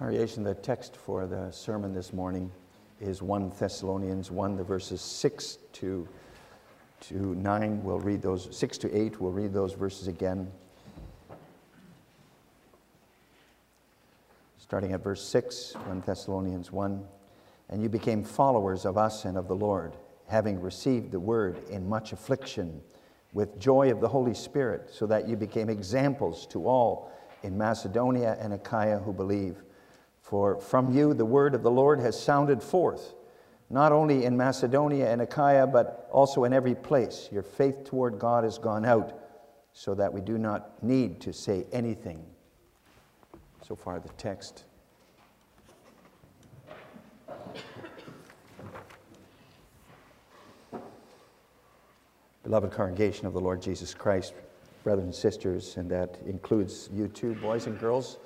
Congregation, the text for the sermon this morning is 1 Thessalonians 1, the verses 6 to, to 9. We'll read those, 6 to 8, we'll read those verses again. Starting at verse 6, 1 Thessalonians 1. And you became followers of us and of the Lord, having received the word in much affliction, with joy of the Holy Spirit, so that you became examples to all in Macedonia and Achaia who believe. For from you the word of the Lord has sounded forth, not only in Macedonia and Achaia, but also in every place. Your faith toward God has gone out, so that we do not need to say anything. So far, the text. Beloved congregation of the Lord Jesus Christ, brothers and sisters, and that includes you too, boys and girls.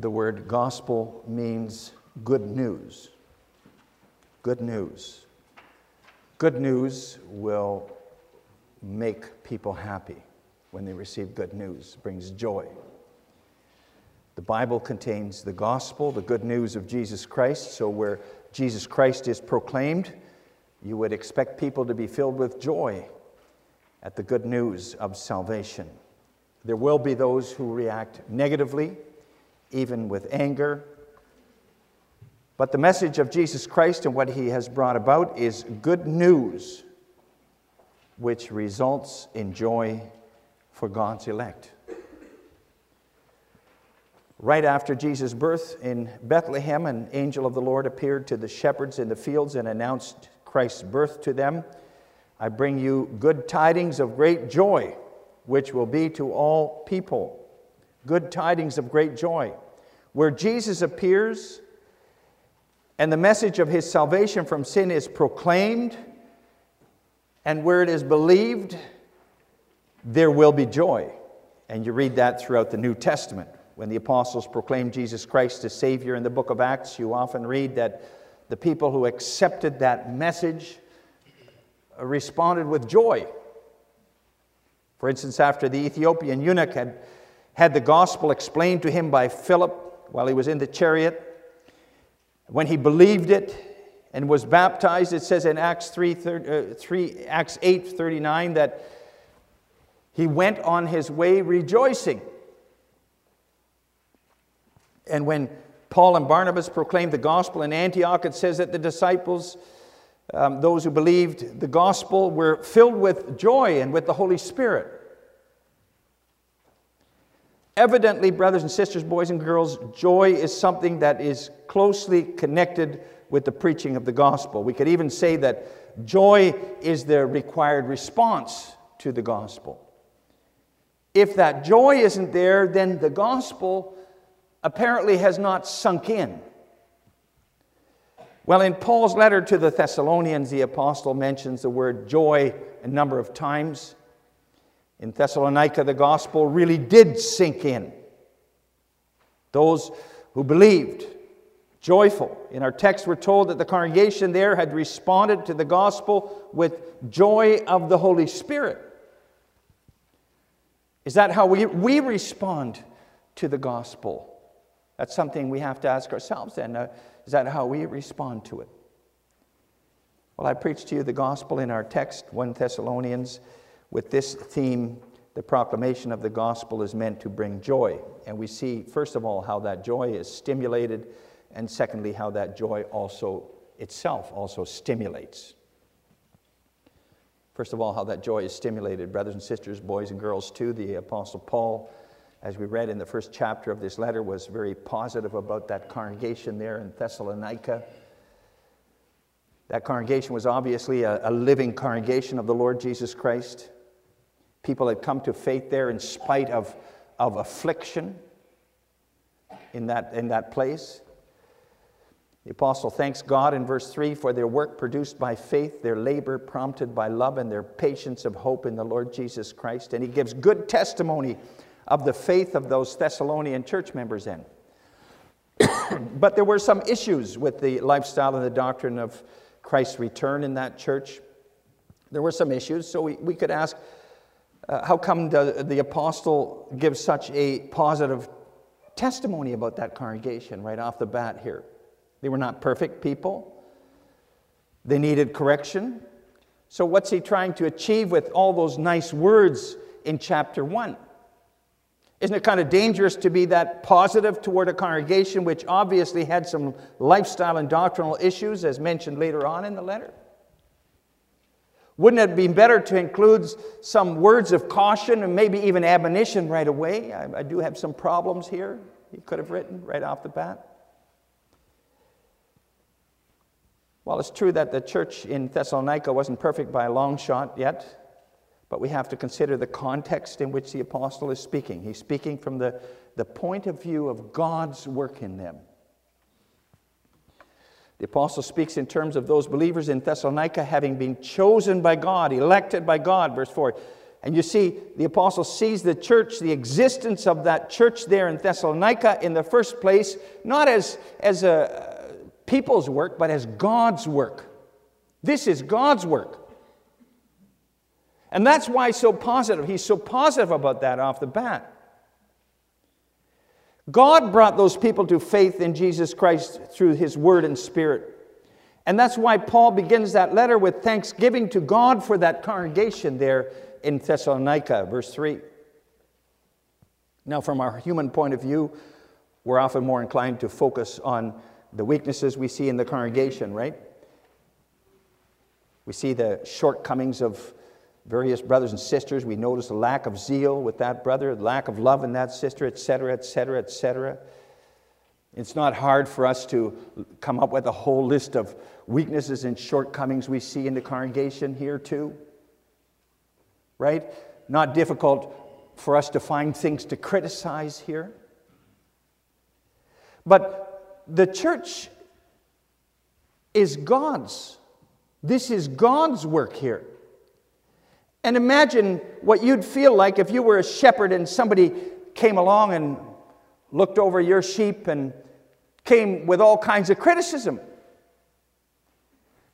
The word gospel means good news. Good news. Good news will make people happy when they receive good news, it brings joy. The Bible contains the gospel, the good news of Jesus Christ. So, where Jesus Christ is proclaimed, you would expect people to be filled with joy at the good news of salvation. There will be those who react negatively even with anger. But the message of Jesus Christ and what he has brought about is good news, which results in joy for God's elect. Right after Jesus' birth in Bethlehem, an angel of the Lord appeared to the shepherds in the fields and announced Christ's birth to them. I bring you good tidings of great joy, which will be to all people good tidings of great joy, where Jesus appears and the message of his salvation from sin is proclaimed, and where it is believed, there will be joy. And you read that throughout the New Testament. When the apostles proclaimed Jesus Christ as Savior in the book of Acts, you often read that the people who accepted that message responded with joy. For instance, after the Ethiopian eunuch had had the gospel explained to him by Philip while he was in the chariot. When he believed it and was baptized, it says in Acts 3, 3, uh, 3 Acts 8 39 that he went on his way rejoicing. And when Paul and Barnabas proclaimed the gospel in Antioch, it says that the disciples, um, those who believed the gospel, were filled with joy and with the Holy Spirit. Evidently, brothers and sisters, boys and girls, joy is something that is closely connected with the preaching of the gospel. We could even say that joy is the required response to the gospel. If that joy isn't there, then the gospel apparently has not sunk in. Well, in Paul's letter to the Thessalonians, the apostle mentions the word joy a number of times. In Thessalonica, the gospel really did sink in. Those who believed, joyful. In our text, we're told that the congregation there had responded to the gospel with joy of the Holy Spirit. Is that how we, we respond to the gospel? That's something we have to ask ourselves then. Uh, is that how we respond to it? Well, I preached to you the gospel in our text, 1 Thessalonians with this theme, the proclamation of the gospel is meant to bring joy. And we see, first of all, how that joy is stimulated, and secondly, how that joy also itself also stimulates. First of all, how that joy is stimulated, brothers and sisters, boys and girls, too. The Apostle Paul, as we read in the first chapter of this letter, was very positive about that congregation there in Thessalonica. That congregation was obviously a, a living congregation of the Lord Jesus Christ. People had come to faith there in spite of, of affliction in that, in that place. The apostle thanks God in verse 3 for their work produced by faith, their labor prompted by love, and their patience of hope in the Lord Jesus Christ. And he gives good testimony of the faith of those Thessalonian church members in. but there were some issues with the lifestyle and the doctrine of Christ's return in that church. There were some issues, so we, we could ask uh, how come the, the apostle gives such a positive testimony about that congregation right off the bat here. They were not perfect people, they needed correction. So, what's he trying to achieve with all those nice words in chapter 1? Isn't it kind of dangerous to be that positive toward a congregation which obviously had some lifestyle and doctrinal issues, as mentioned later on in the letter? Wouldn't it be better to include some words of caution and maybe even admonition right away? I, I do have some problems here, he could have written right off the bat. Well, it's true that the church in Thessalonica wasn't perfect by a long shot yet. But we have to consider the context in which the apostle is speaking. He's speaking from the, the point of view of God's work in them. The apostle speaks in terms of those believers in Thessalonica having been chosen by God, elected by God, verse 4. And you see, the apostle sees the church, the existence of that church there in Thessalonica in the first place, not as, as a people's work, but as God's work. This is God's work. And that's why he's so positive. He's so positive about that off the bat. God brought those people to faith in Jesus Christ through his word and spirit. And that's why Paul begins that letter with thanksgiving to God for that congregation there in Thessalonica, verse 3. Now, from our human point of view, we're often more inclined to focus on the weaknesses we see in the congregation, right? We see the shortcomings of various brothers and sisters. We notice a lack of zeal with that brother, lack of love in that sister, etc., etc., etc. It's not hard for us to come up with a whole list of weaknesses and shortcomings we see in the congregation here, too. Right? Not difficult for us to find things to criticize here. But the church is God's. This is God's work here. And imagine what you'd feel like if you were a shepherd and somebody came along and looked over your sheep and came with all kinds of criticism.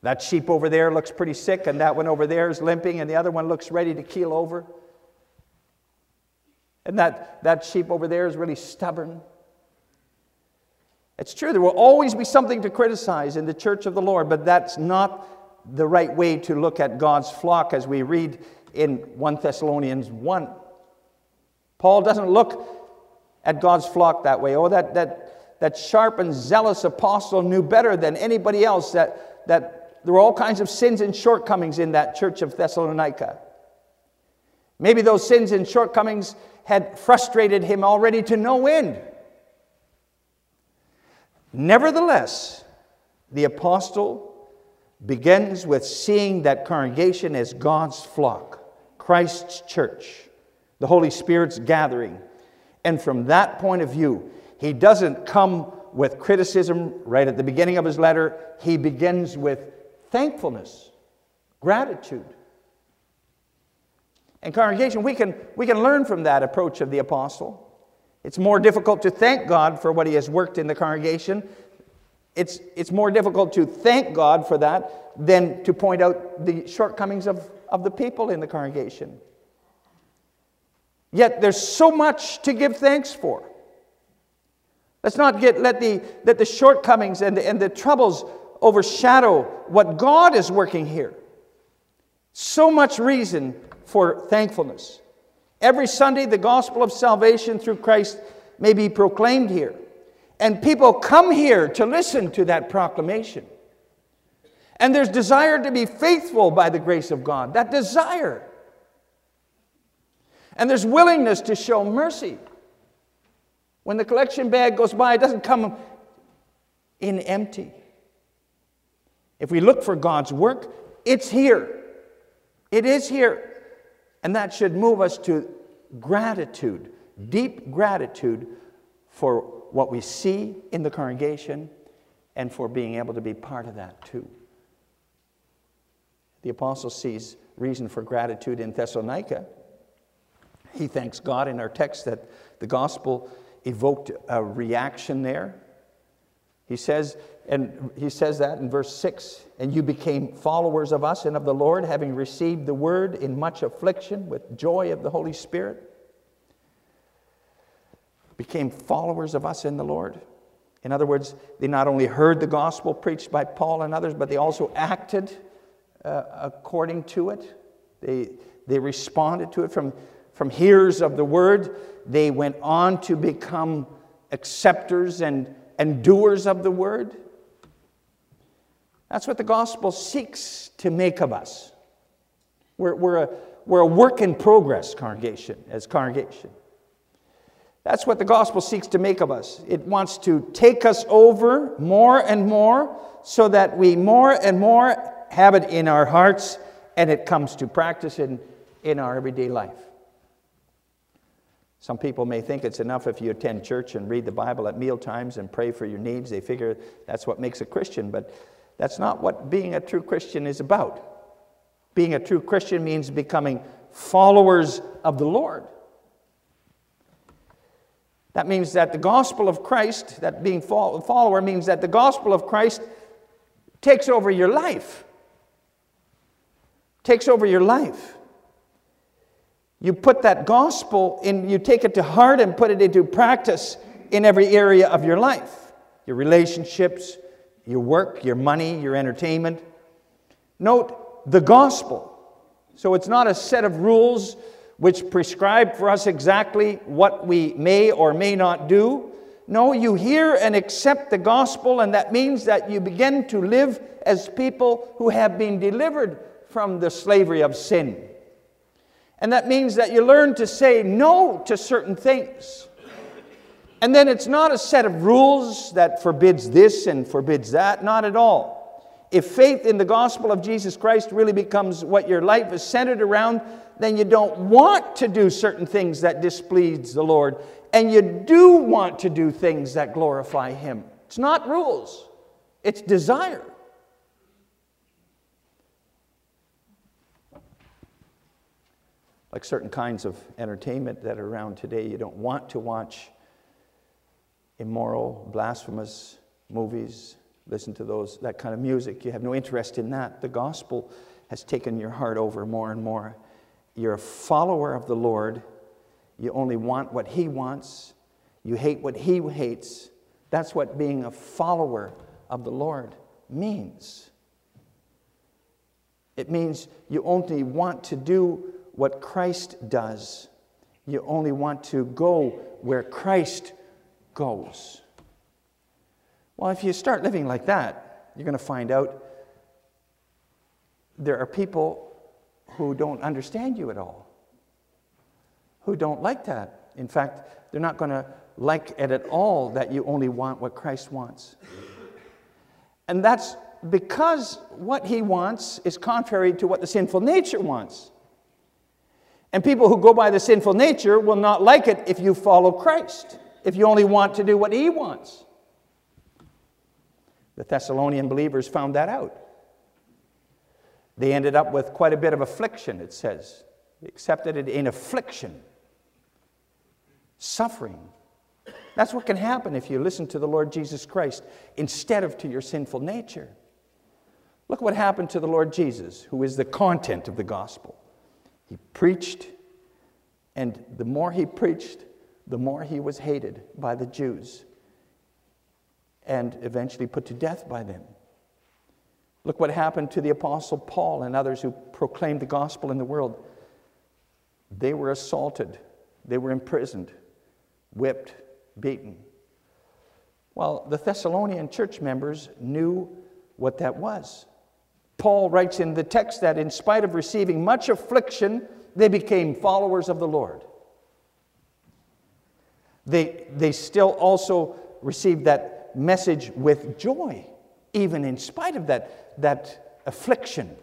That sheep over there looks pretty sick, and that one over there is limping, and the other one looks ready to keel over. And that, that sheep over there is really stubborn. It's true, there will always be something to criticize in the church of the Lord, but that's not the right way to look at God's flock as we read in 1 Thessalonians 1. Paul doesn't look at God's flock that way. Oh, that, that, that sharp and zealous apostle knew better than anybody else that, that there were all kinds of sins and shortcomings in that church of Thessalonica. Maybe those sins and shortcomings had frustrated him already to no end. Nevertheless, the apostle begins with seeing that congregation as God's flock, Christ's church, the Holy Spirit's gathering. And from that point of view, he doesn't come with criticism right at the beginning of his letter. He begins with thankfulness, gratitude. And, congregation, we can, we can learn from that approach of the apostle. It's more difficult to thank God for what he has worked in the congregation it's, it's more difficult to thank God for that than to point out the shortcomings of, of the people in the congregation. Yet there's so much to give thanks for. Let's not get, let, the, let the shortcomings and the, and the troubles overshadow what God is working here. So much reason for thankfulness. Every Sunday, the gospel of salvation through Christ may be proclaimed here. And people come here to listen to that proclamation. And there's desire to be faithful by the grace of God, that desire. And there's willingness to show mercy. When the collection bag goes by, it doesn't come in empty. If we look for God's work, it's here. It is here. And that should move us to gratitude, deep gratitude for what we see in the congregation and for being able to be part of that too. The apostle sees reason for gratitude in Thessalonica. He thanks God in our text that the gospel evoked a reaction there. He says, and he says that in verse 6 and you became followers of us and of the Lord, having received the word in much affliction with joy of the Holy Spirit became followers of us in the Lord. In other words, they not only heard the gospel preached by Paul and others, but they also acted uh, according to it. They, they responded to it. From, from hearers of the word, they went on to become acceptors and, and doers of the word. That's what the gospel seeks to make of us. We're, we're, a, we're a work in progress congregation, as congregation. That's what the gospel seeks to make of us. It wants to take us over more and more so that we more and more have it in our hearts and it comes to practice in, in our everyday life. Some people may think it's enough if you attend church and read the Bible at meal times and pray for your needs. They figure that's what makes a Christian, but that's not what being a true Christian is about. Being a true Christian means becoming followers of the Lord. That means that the gospel of Christ, that being a follower, means that the gospel of Christ takes over your life. Takes over your life. You put that gospel in, you take it to heart and put it into practice in every area of your life your relationships, your work, your money, your entertainment. Note the gospel. So it's not a set of rules which prescribe for us exactly what we may or may not do. No, you hear and accept the gospel, and that means that you begin to live as people who have been delivered from the slavery of sin. And that means that you learn to say no to certain things. And then it's not a set of rules that forbids this and forbids that, not at all. If faith in the gospel of Jesus Christ really becomes what your life is centered around, then you don't want to do certain things that displease the Lord, and you do want to do things that glorify Him. It's not rules, it's desire. Like certain kinds of entertainment that are around today, you don't want to watch immoral, blasphemous movies, listen to those, that kind of music. You have no interest in that. The gospel has taken your heart over more and more. You're a follower of the Lord. You only want what He wants. You hate what He hates. That's what being a follower of the Lord means. It means you only want to do what Christ does. You only want to go where Christ goes. Well, if you start living like that, you're going to find out there are people who don't understand you at all, who don't like that. In fact, they're not going to like it at all that you only want what Christ wants. And that's because what he wants is contrary to what the sinful nature wants. And people who go by the sinful nature will not like it if you follow Christ, if you only want to do what he wants. The Thessalonian believers found that out. They ended up with quite a bit of affliction, it says. They accepted it in affliction, suffering. That's what can happen if you listen to the Lord Jesus Christ instead of to your sinful nature. Look what happened to the Lord Jesus, who is the content of the gospel. He preached, and the more he preached, the more he was hated by the Jews and eventually put to death by them. Look what happened to the Apostle Paul and others who proclaimed the gospel in the world. They were assaulted, they were imprisoned, whipped, beaten. Well, the Thessalonian church members knew what that was. Paul writes in the text that in spite of receiving much affliction, they became followers of the Lord. They, they still also received that message with joy, even in spite of that, that affliction.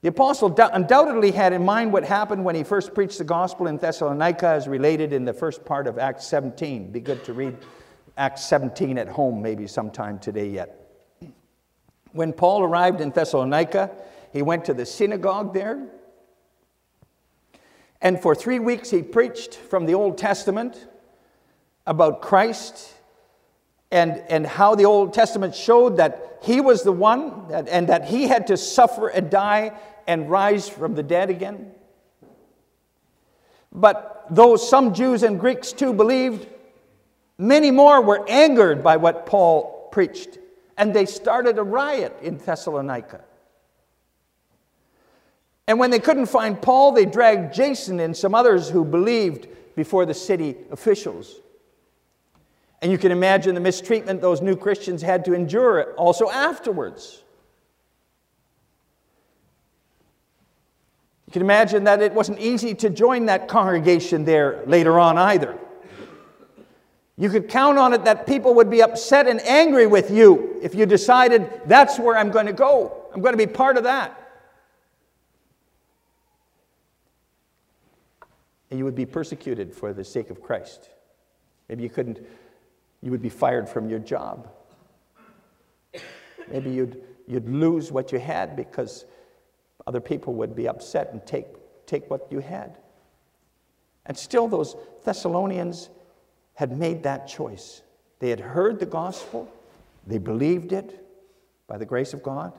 The apostle undoubtedly had in mind what happened when he first preached the gospel in Thessalonica, as related in the first part of Acts 17. Be good to read Acts 17 at home, maybe sometime today yet. When Paul arrived in Thessalonica, he went to the synagogue there. And for three weeks, he preached from the Old Testament about Christ and, and how the Old Testament showed that he was the one that, and that he had to suffer and die and rise from the dead again. But though some Jews and Greeks too believed, many more were angered by what Paul preached, and they started a riot in Thessalonica. And when they couldn't find Paul, they dragged Jason and some others who believed before the city officials. And you can imagine the mistreatment those new Christians had to endure also afterwards. You can imagine that it wasn't easy to join that congregation there later on either. You could count on it that people would be upset and angry with you if you decided that's where I'm going to go. I'm going to be part of that. And you would be persecuted for the sake of Christ. Maybe you couldn't you would be fired from your job. Maybe you'd, you'd lose what you had because other people would be upset and take, take what you had. And still, those Thessalonians had made that choice. They had heard the gospel, they believed it by the grace of God,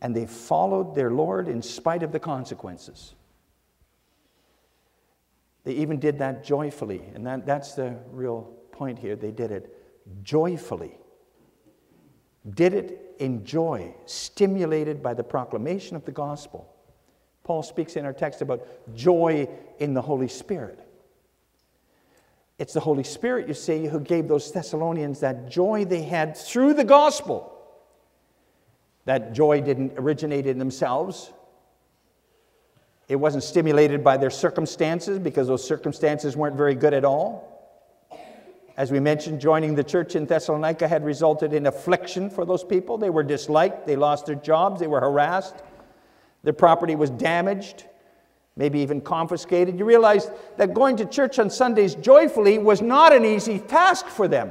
and they followed their Lord in spite of the consequences. They even did that joyfully, and that, that's the real point here, they did it joyfully. Did it in joy, stimulated by the proclamation of the gospel. Paul speaks in our text about joy in the Holy Spirit. It's the Holy Spirit, you see, who gave those Thessalonians that joy they had through the gospel. That joy didn't originate in themselves. It wasn't stimulated by their circumstances because those circumstances weren't very good at all. As we mentioned, joining the church in Thessalonica had resulted in affliction for those people. They were disliked, they lost their jobs, they were harassed, their property was damaged, maybe even confiscated. You realize that going to church on Sundays joyfully was not an easy task for them.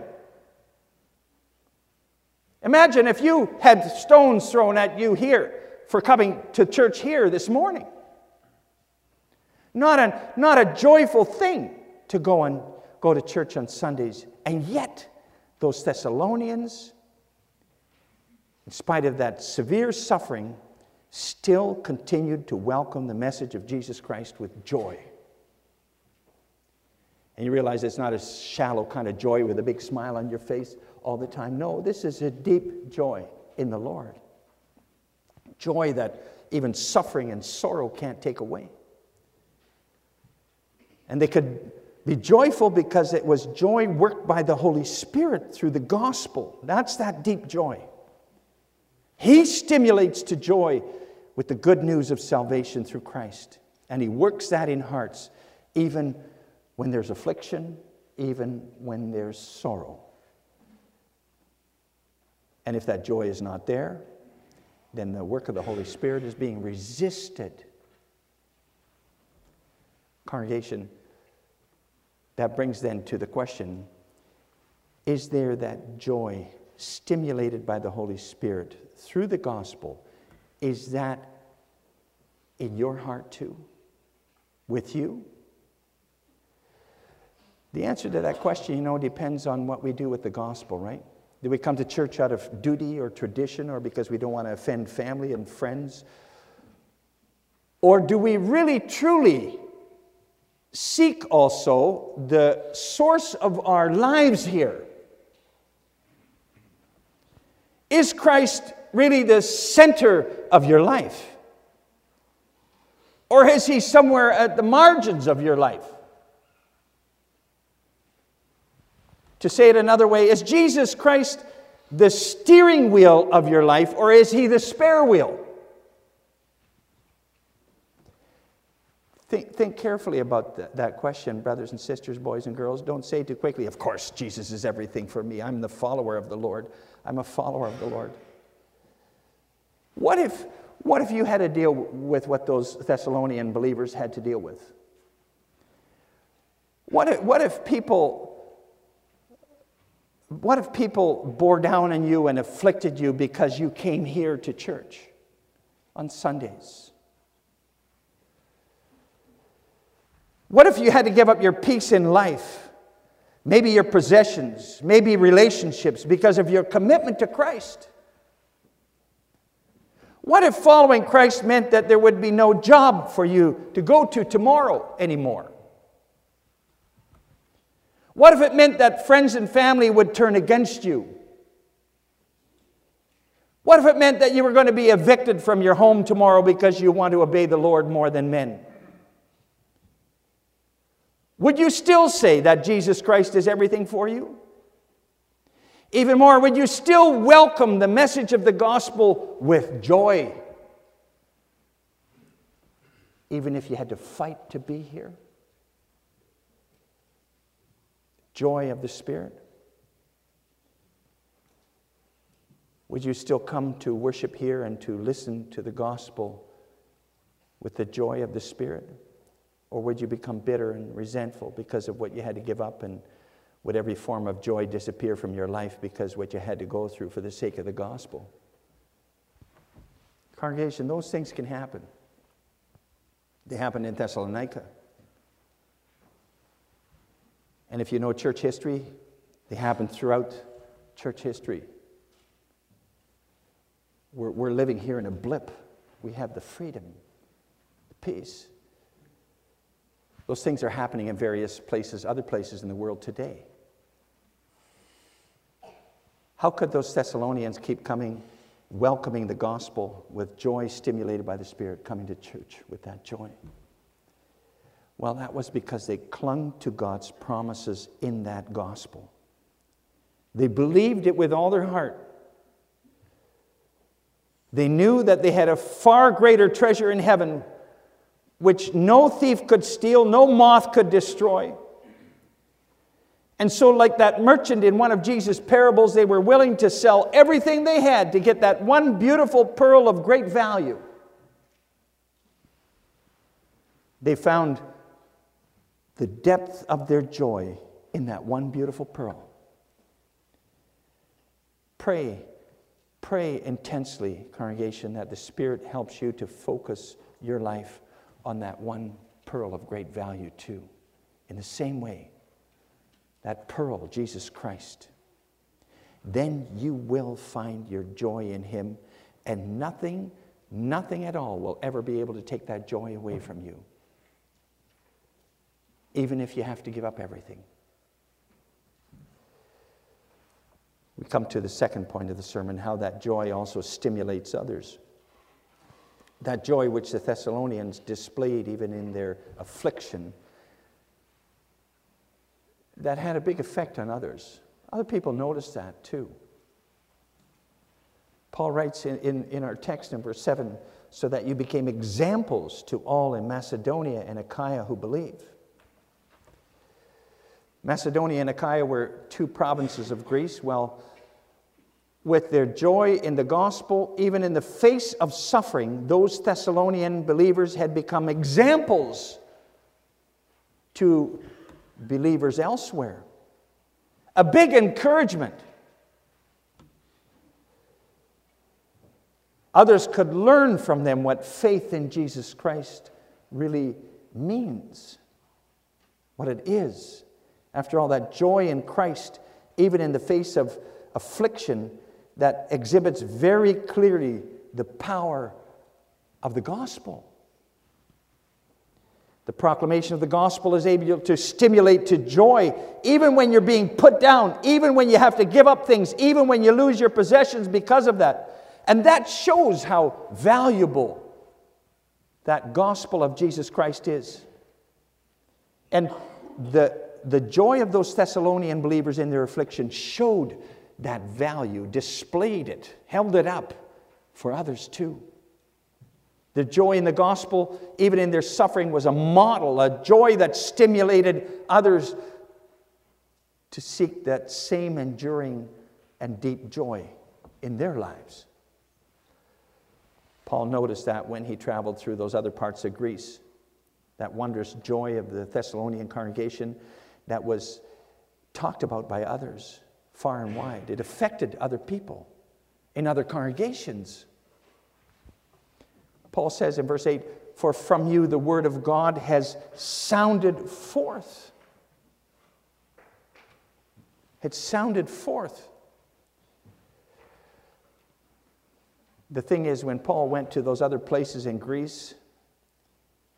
Imagine if you had stones thrown at you here for coming to church here this morning. Not a, not a joyful thing to go and go to church on Sundays. And yet, those Thessalonians, in spite of that severe suffering, still continued to welcome the message of Jesus Christ with joy. And you realize it's not a shallow kind of joy with a big smile on your face all the time. No, this is a deep joy in the Lord. Joy that even suffering and sorrow can't take away. And they could be joyful because it was joy worked by the Holy Spirit through the gospel. That's that deep joy. He stimulates to joy with the good news of salvation through Christ. And He works that in hearts, even when there's affliction, even when there's sorrow. And if that joy is not there, then the work of the Holy Spirit is being resisted. Congregation, that brings then to the question is there that joy stimulated by the Holy Spirit through the gospel? Is that in your heart too? With you? The answer to that question, you know, depends on what we do with the gospel, right? Do we come to church out of duty or tradition or because we don't want to offend family and friends? Or do we really, truly seek also the source of our lives here. Is Christ really the center of your life? Or is he somewhere at the margins of your life? To say it another way, is Jesus Christ the steering wheel of your life, or is he the spare wheel? Think, think carefully about th- that question, brothers and sisters, boys and girls. Don't say too quickly, of course, Jesus is everything for me. I'm the follower of the Lord. I'm a follower of the Lord. What if, what if you had to deal with what those Thessalonian believers had to deal with? What if, what if people what if people bore down on you and afflicted you because you came here to church on Sundays? What if you had to give up your peace in life? Maybe your possessions, maybe relationships because of your commitment to Christ? What if following Christ meant that there would be no job for you to go to tomorrow anymore? What if it meant that friends and family would turn against you? What if it meant that you were going to be evicted from your home tomorrow because you want to obey the Lord more than men? Would you still say that Jesus Christ is everything for you? Even more, would you still welcome the message of the gospel with joy? Even if you had to fight to be here? Joy of the Spirit? Would you still come to worship here and to listen to the gospel with the joy of the Spirit? Or would you become bitter and resentful because of what you had to give up and would every form of joy disappear from your life because what you had to go through for the sake of the gospel? Congregation, those things can happen. They happened in Thessalonica. And if you know church history, they happened throughout church history. We're, we're living here in a blip. We have the freedom, the peace. Those things are happening in various places, other places in the world today. How could those Thessalonians keep coming, welcoming the gospel with joy stimulated by the Spirit, coming to church with that joy? Well, that was because they clung to God's promises in that gospel. They believed it with all their heart. They knew that they had a far greater treasure in heaven, which no thief could steal, no moth could destroy. And so, like that merchant in one of Jesus' parables, they were willing to sell everything they had to get that one beautiful pearl of great value. They found the depth of their joy in that one beautiful pearl. Pray, pray intensely, congregation, that the Spirit helps you to focus your life on that one pearl of great value, too. In the same way, that pearl, Jesus Christ, then you will find your joy in Him, and nothing, nothing at all will ever be able to take that joy away from you, even if you have to give up everything. We come to the second point of the sermon how that joy also stimulates others. That joy which the Thessalonians displayed even in their affliction that had a big effect on others. Other people noticed that too. Paul writes in, in, in, our text in verse 7 so that you became examples to all in Macedonia and Achaia who believe. Macedonia and Achaia were two provinces of Greece. Well, with their joy in the gospel, even in the face of suffering, those Thessalonian believers had become examples to believers elsewhere. A big encouragement. Others could learn from them what faith in Jesus Christ really means, what it is. After all, that joy in Christ, even in the face of affliction, that exhibits very clearly the power of the gospel. The proclamation of the gospel is able to stimulate to joy, even when you're being put down, even when you have to give up things, even when you lose your possessions because of that. And that shows how valuable that gospel of Jesus Christ is. And the, the joy of those Thessalonian believers in their affliction showed that value, displayed it, held it up for others too. The joy in the gospel, even in their suffering, was a model, a joy that stimulated others to seek that same enduring and deep joy in their lives. Paul noticed that when he traveled through those other parts of Greece, that wondrous joy of the Thessalonian congregation that was talked about by others far and wide. It affected other people in other congregations. Paul says in verse 8, For from you the word of God has sounded forth. It sounded forth. The thing is, when Paul went to those other places in Greece,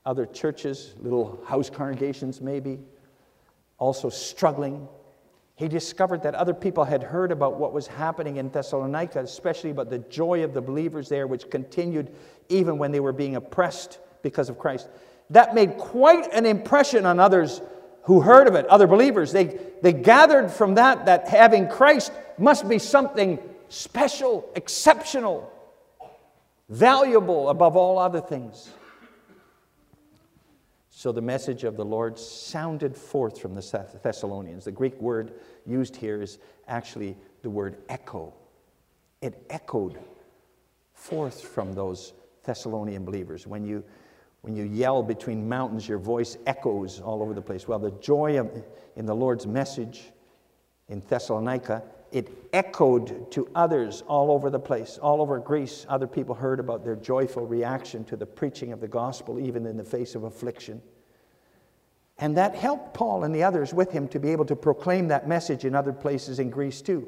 other churches, little house congregations maybe, also struggling. He discovered that other people had heard about what was happening in Thessalonica, especially about the joy of the believers there, which continued even when they were being oppressed because of Christ. That made quite an impression on others who heard of it, other believers. They, they gathered from that that having Christ must be something special, exceptional, valuable above all other things. So the message of the Lord sounded forth from the Thessalonians. The Greek word used here is actually the word echo. It echoed forth from those Thessalonian believers. When you, when you yell between mountains, your voice echoes all over the place. Well, the joy of, in the Lord's message in Thessalonica, it echoed to others all over the place, all over Greece. Other people heard about their joyful reaction to the preaching of the gospel, even in the face of affliction. And that helped Paul and the others with him to be able to proclaim that message in other places in Greece too.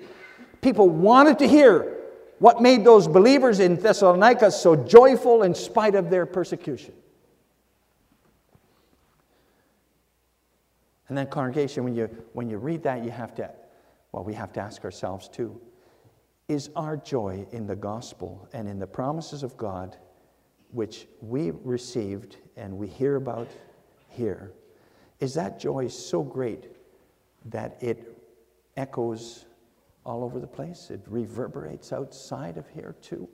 People wanted to hear what made those believers in Thessalonica so joyful in spite of their persecution. And then, congregation, when you, when you read that, you have to, well, we have to ask ourselves too is our joy in the gospel and in the promises of God, which we received and we hear about here, is that joy so great that it echoes all over the place? It reverberates outside of here too.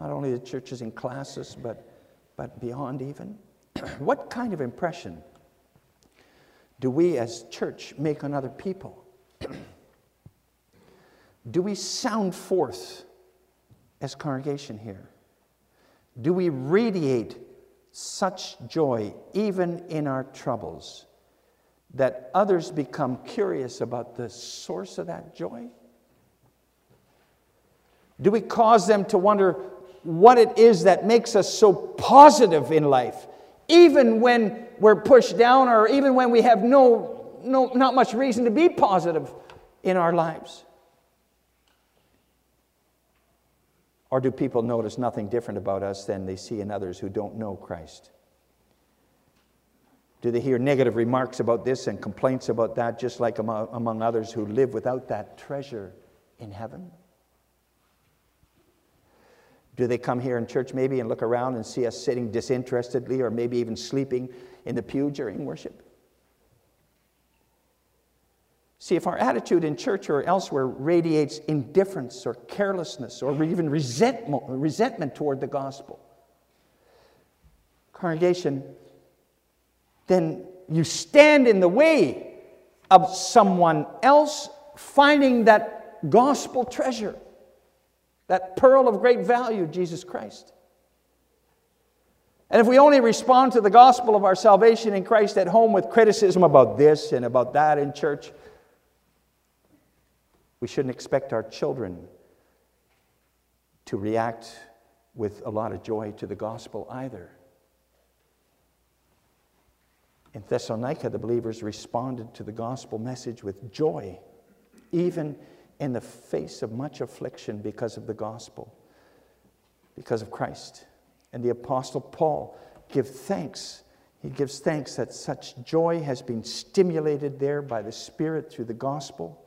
Not only the churches and classes, but, but beyond even. what kind of impression do we as church make on other people? do we sound forth as congregation here? Do we radiate such joy even in our troubles? that others become curious about the source of that joy? Do we cause them to wonder what it is that makes us so positive in life, even when we're pushed down or even when we have no, no, not much reason to be positive in our lives? Or do people notice nothing different about us than they see in others who don't know Christ? Do they hear negative remarks about this and complaints about that, just like among, others who live without that treasure in heaven? Do they come here in church maybe and look around and see us sitting disinterestedly or maybe even sleeping in the pew during worship? See, if our attitude in church or elsewhere radiates indifference or carelessness or even resentment, resentment toward the gospel, congregation, then you stand in the way of someone else finding that gospel treasure, that pearl of great value, Jesus Christ. And if we only respond to the gospel of our salvation in Christ at home with criticism about this and about that in church, we shouldn't expect our children to react with a lot of joy to the gospel either. In Thessalonica, the believers responded to the gospel message with joy, even in the face of much affliction because of the gospel, because of Christ. And the Apostle Paul gives thanks. He gives thanks that such joy has been stimulated there by the Spirit through the gospel.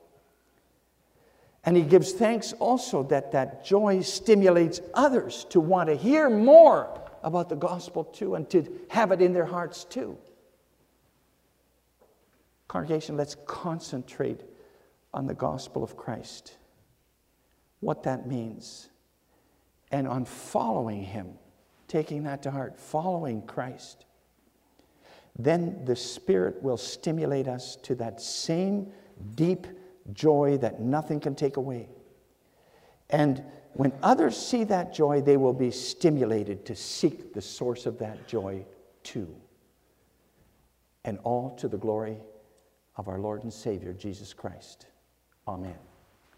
And he gives thanks also that that joy stimulates others to want to hear more about the gospel too and to have it in their hearts too. Congregation, let's concentrate on the gospel of Christ, what that means, and on following Him, taking that to heart, following Christ. Then the Spirit will stimulate us to that same deep joy that nothing can take away. And when others see that joy, they will be stimulated to seek the source of that joy too. And all to the glory of our Lord and Savior, Jesus Christ. Amen.